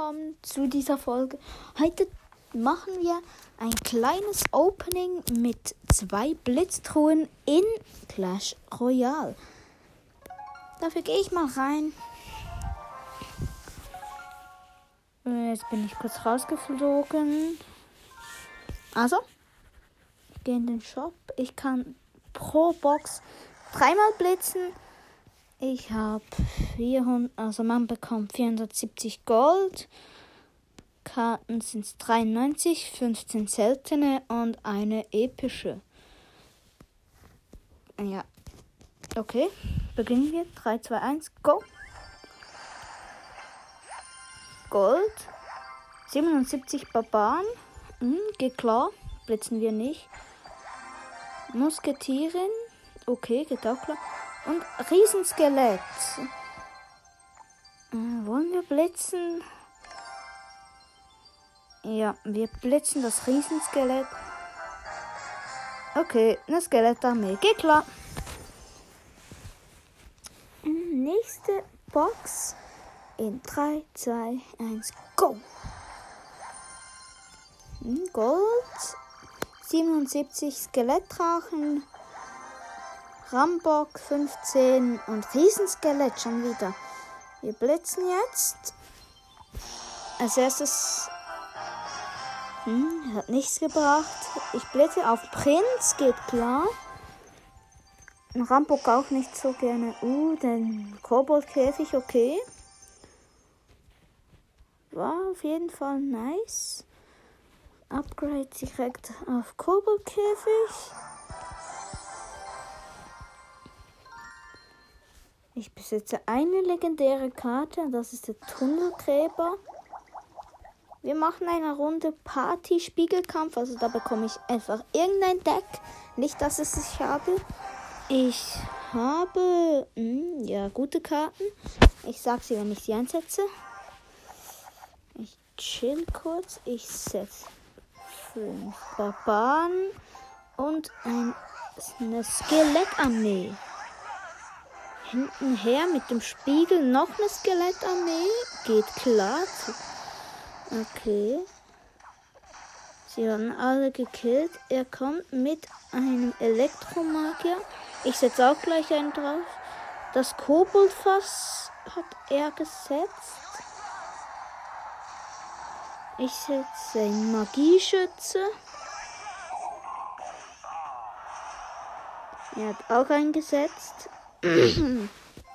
willkommen zu dieser Folge. Heute machen wir ein kleines Opening mit zwei Blitztruhen in Clash Royale. Dafür gehe ich mal rein. Jetzt bin ich kurz rausgeflogen. Also, ich gehe in den Shop. Ich kann pro Box dreimal blitzen. Ich habe 400, also man bekommt 470 Gold. Karten sind 93, 15 seltene und eine epische. Ja. Okay, beginnen wir. 3, 2, 1, go. Gold. 77 Barbaren. Hm, geht klar. Blitzen wir nicht. Musketierin. Okay, geht auch klar. Und Riesenskelett. Äh, wollen wir blitzen? Ja, wir blitzen das Riesenskelett. Okay, eine Skelettarmee. Geht klar. Nächste Box. In 3, 2, 1, go. Hm, Gold. 77 Skelettdrachen. Rambock 15 und Riesenskelett schon wieder. Wir blitzen jetzt. Als erstes hm, hat nichts gebracht. Ich blitze auf Prinz, geht klar. Rambock auch nicht so gerne. Uh, den Koboldkäfig, okay. War auf jeden Fall nice. Upgrade direkt auf Koboldkäfig. Ich besitze eine legendäre Karte, das ist der Tunnelgräber. Wir machen eine Runde Party-Spiegelkampf, also da bekomme ich einfach irgendein Deck. Nicht, dass es ich habe. Ich habe mh, hm, ja gute Karten. Ich sage sie, wenn ich sie einsetze. Ich chill kurz. Ich setze fünf Barbaren und ein, eine Skelettarmee hinten her mit dem Spiegel noch eine Skelettarmee. Geht klar. Okay. Sie werden alle gekillt. Er kommt mit einem Elektromagier. Ich setze auch gleich einen drauf. Das Koboldfass hat er gesetzt. Ich setze einen Magieschütze. Er hat auch eingesetzt.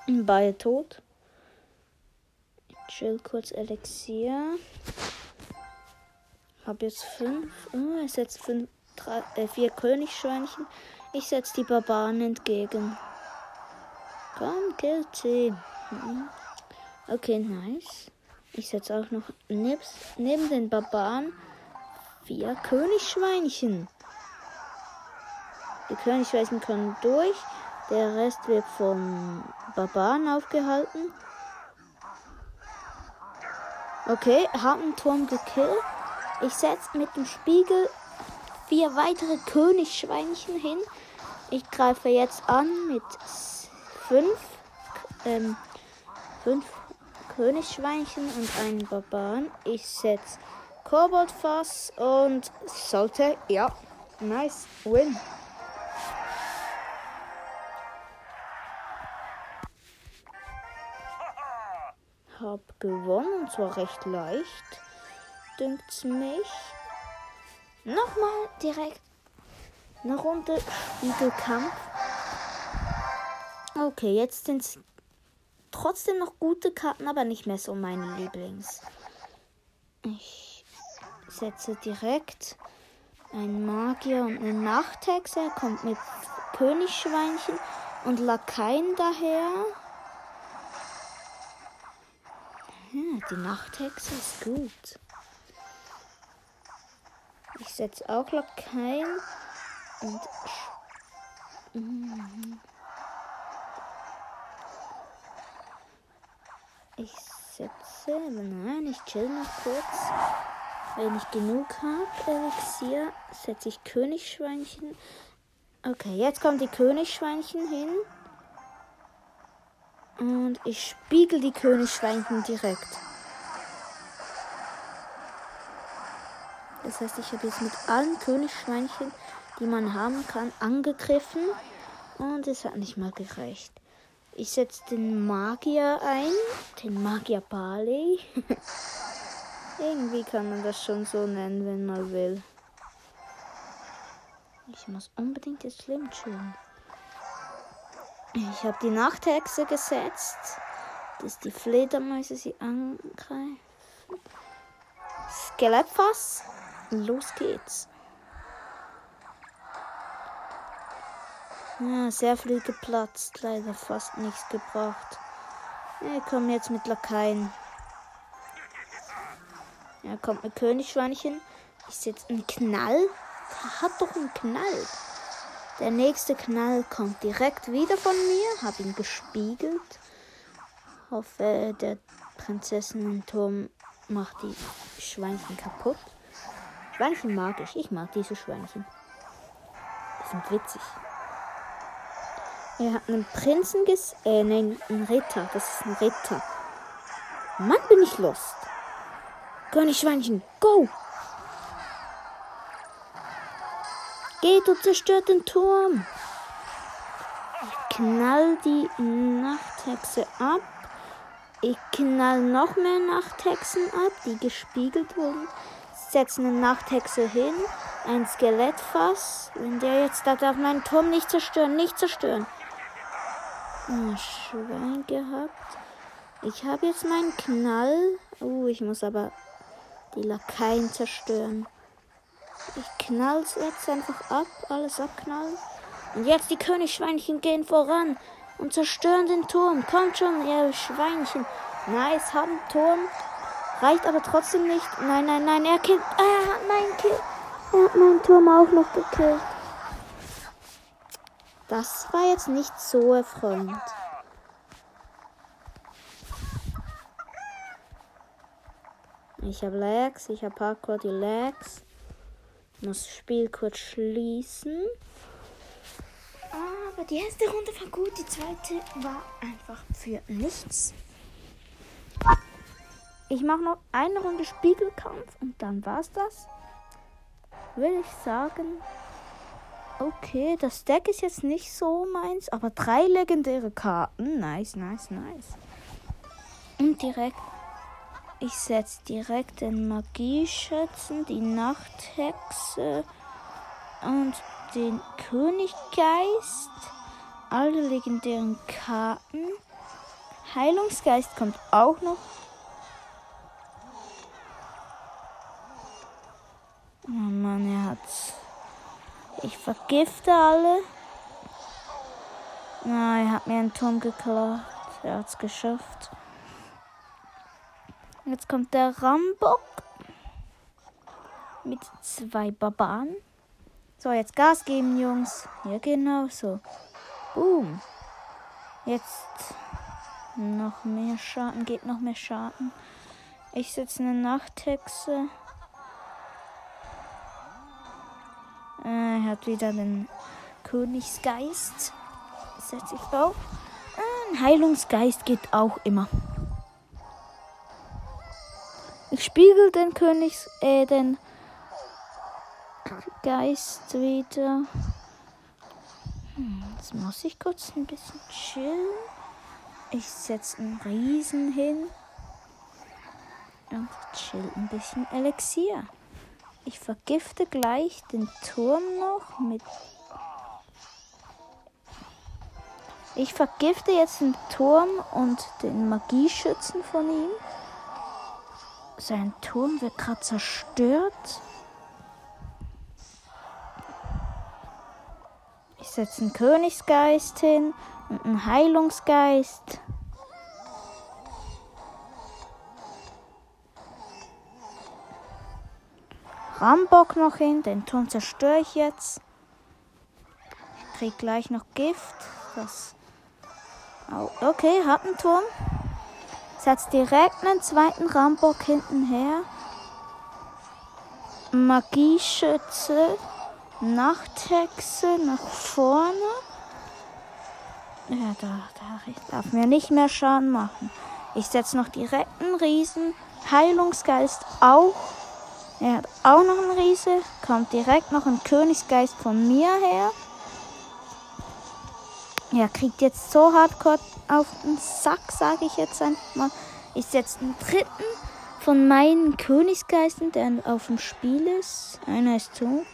Beide tot. Chill kurz Elixier. Hab jetzt fünf. Oh, er setzt fünf, drei, äh, vier Königschweinchen. Ich setze die Barbaren entgegen. Komm, kill sie. Mhm. Okay, nice. Ich setze auch noch nebst, neben den Barbaren vier Königschweinchen. Die Königschweinchen kommen durch. Der Rest wird vom Barbaren aufgehalten. Okay, haben Turm gekillt. Ich setze mit dem Spiegel vier weitere Königschweinchen hin. Ich greife jetzt an mit fünf, ähm, fünf Königschweinchen und einen Barbaren. Ich setze Koboldfass und sollte, ja, nice, win. Habe gewonnen und zwar recht leicht, dünkt's mich. Nochmal direkt eine Runde Spiegelkampf. Okay, jetzt sind es trotzdem noch gute Karten, aber nicht mehr so meine Lieblings. Ich setze direkt einen Magier und eine Nachthexe. Er kommt mit Königschweinchen und Lakaien daher. Ja, die Nachthexe ist gut. Ich setze auch Lakaien und. Mhm. Ich setze. Nein, ich chill noch kurz. Wenn ich genug habe, Elixier, setze ich Königschweinchen. Okay, jetzt kommen die Königschweinchen hin. Und ich spiegel die Königschweinchen direkt. Das heißt, ich habe jetzt mit allen Königsschweinchen, die man haben kann, angegriffen. Und es hat nicht mal gereicht. Ich setze den Magier ein. Den Magier Barley. Irgendwie kann man das schon so nennen, wenn man will. Ich muss unbedingt jetzt Slim chillen. Ich habe die Nachthexe gesetzt, dass die Fledermäuse sie angreifen. Skelettfass. Los geht's. Ja, sehr viel geplatzt. Leider fast nichts gebracht. Wir kommen jetzt mit Lakaien. Ja, kommt mit Königschweinchen. Ich setze einen Knall. Hat doch einen Knall. Der nächste Knall kommt direkt wieder von mir. Hab ihn gespiegelt. Hoffe, der Prinzessinnen-Turm macht die Schweinchen kaputt. Schweinchen mag ich. Ich mag diese Schweinchen. Die sind witzig. Er hat einen Prinzen ges... Äh, nein, einen Ritter. Das ist ein Ritter. Mann, bin ich lost. König-Schweinchen, go! Geht und zerstört den Turm. Ich knall die Nachthexe ab. Ich knall noch mehr Nachthexen ab, die gespiegelt wurden setze eine Nachthexe hin. Ein Skelettfass. Wenn der jetzt, da darf mein Turm nicht zerstören, nicht zerstören. Ein Schwein gehabt. Ich habe jetzt meinen Knall. Oh, ich muss aber die Lakaien zerstören. Ich knall's jetzt einfach ab, alles abknallen. Und jetzt die Königschweinchen gehen voran und zerstören den Turm. Kommt schon, ihr Schweinchen. Nice, haben Turm. Reicht aber trotzdem nicht. Nein, nein, nein, er killt. Er hat meinen Kill. Er hat meinen Turm auch noch gekillt. Das war jetzt nicht so erfreuend. Ich habe Lags, ich habe Hardcore die Lags. Muss Spiel kurz schließen. Aber die erste Runde war gut, die zweite war einfach für nichts. Ich mache noch eine Runde Spiegelkampf und dann war's das. Würde ich sagen. Okay, das Deck ist jetzt nicht so meins, aber drei legendäre Karten. Nice, nice, nice. Und direkt. Ich setze direkt den Magieschützen, die Nachthexe und den Königgeist. Alle legendären Karten. Heilungsgeist kommt auch noch Oh Mann, er hat's. Ich vergifte alle. Na, er hat mir einen Turm geklaut. Er hat's geschafft. Jetzt kommt der Rambock mit zwei Barbaren. So, jetzt Gas geben, Jungs. Ja, genau so. Boom. Jetzt noch mehr Schaden, geht noch mehr Schaden. Ich setze eine Nachthexe. Äh, er hat wieder den Königsgeist. Setze ich drauf. Ein Heilungsgeist geht auch immer. Ich spiegel den Königs, äh, den Geist wieder. Hm, jetzt muss ich kurz ein bisschen chillen. Ich setze einen Riesen hin. Und chill ein bisschen Elixier. Ich vergifte gleich den Turm noch mit. Ich vergifte jetzt den Turm und den Magieschützen von ihm. Sein Turm wird gerade zerstört. Ich setze einen Königsgeist hin und einen Heilungsgeist. Rambock noch hin. Den Turm zerstöre ich jetzt. Ich krieg gleich noch Gift. Das. Oh, okay, hat einen Turm. Setzt direkt einen zweiten Rambock hinten her. Magieschütze. Nachthexe nach vorne. Ja, da, da darf mir nicht mehr Schaden machen. Ich setze noch direkt einen Riesen. Heilungsgeist auch Er hat auch noch einen Riese. Kommt direkt noch ein Königsgeist von mir her. Er kriegt jetzt so hardcore auf den Sack, sage ich jetzt einfach mal. Ich setze den dritten von meinen Königsgeistern, der auf dem Spiel ist. Einer ist tot.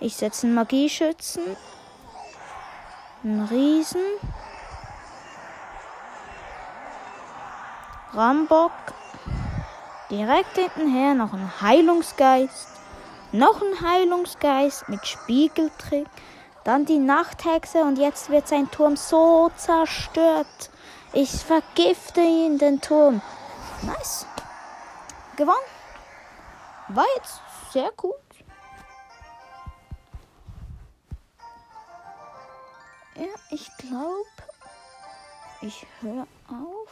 Ich setze einen Magieschützen. Einen Riesen. Rambock. Direkt hintenher noch ein Heilungsgeist. Noch ein Heilungsgeist mit Spiegeltrick. Dann die Nachthexe und jetzt wird sein Turm so zerstört. Ich vergifte ihn, den Turm. Nice. Gewonnen. War jetzt sehr gut. Ja, ich glaube, ich höre auf.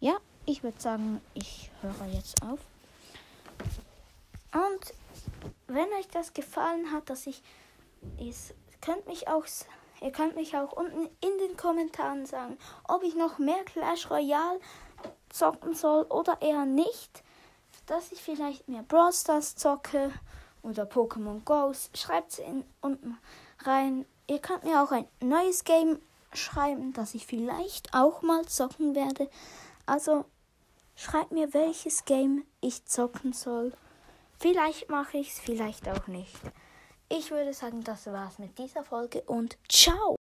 Ja, ich würde sagen, ich höre jetzt auf. Und wenn euch das gefallen hat, dass ich es könnt mich auch ihr könnt mich auch unten in den Kommentaren sagen, ob ich noch mehr Clash Royale zocken soll oder eher nicht, dass ich vielleicht mehr Brawl Stars zocke oder Pokémon Go. Schreibt es unten rein. Ihr könnt mir auch ein neues Game schreiben, das ich vielleicht auch mal zocken werde. Also schreibt mir, welches Game ich zocken soll. Vielleicht mache ich es, vielleicht auch nicht. Ich würde sagen, das war's mit dieser Folge und ciao!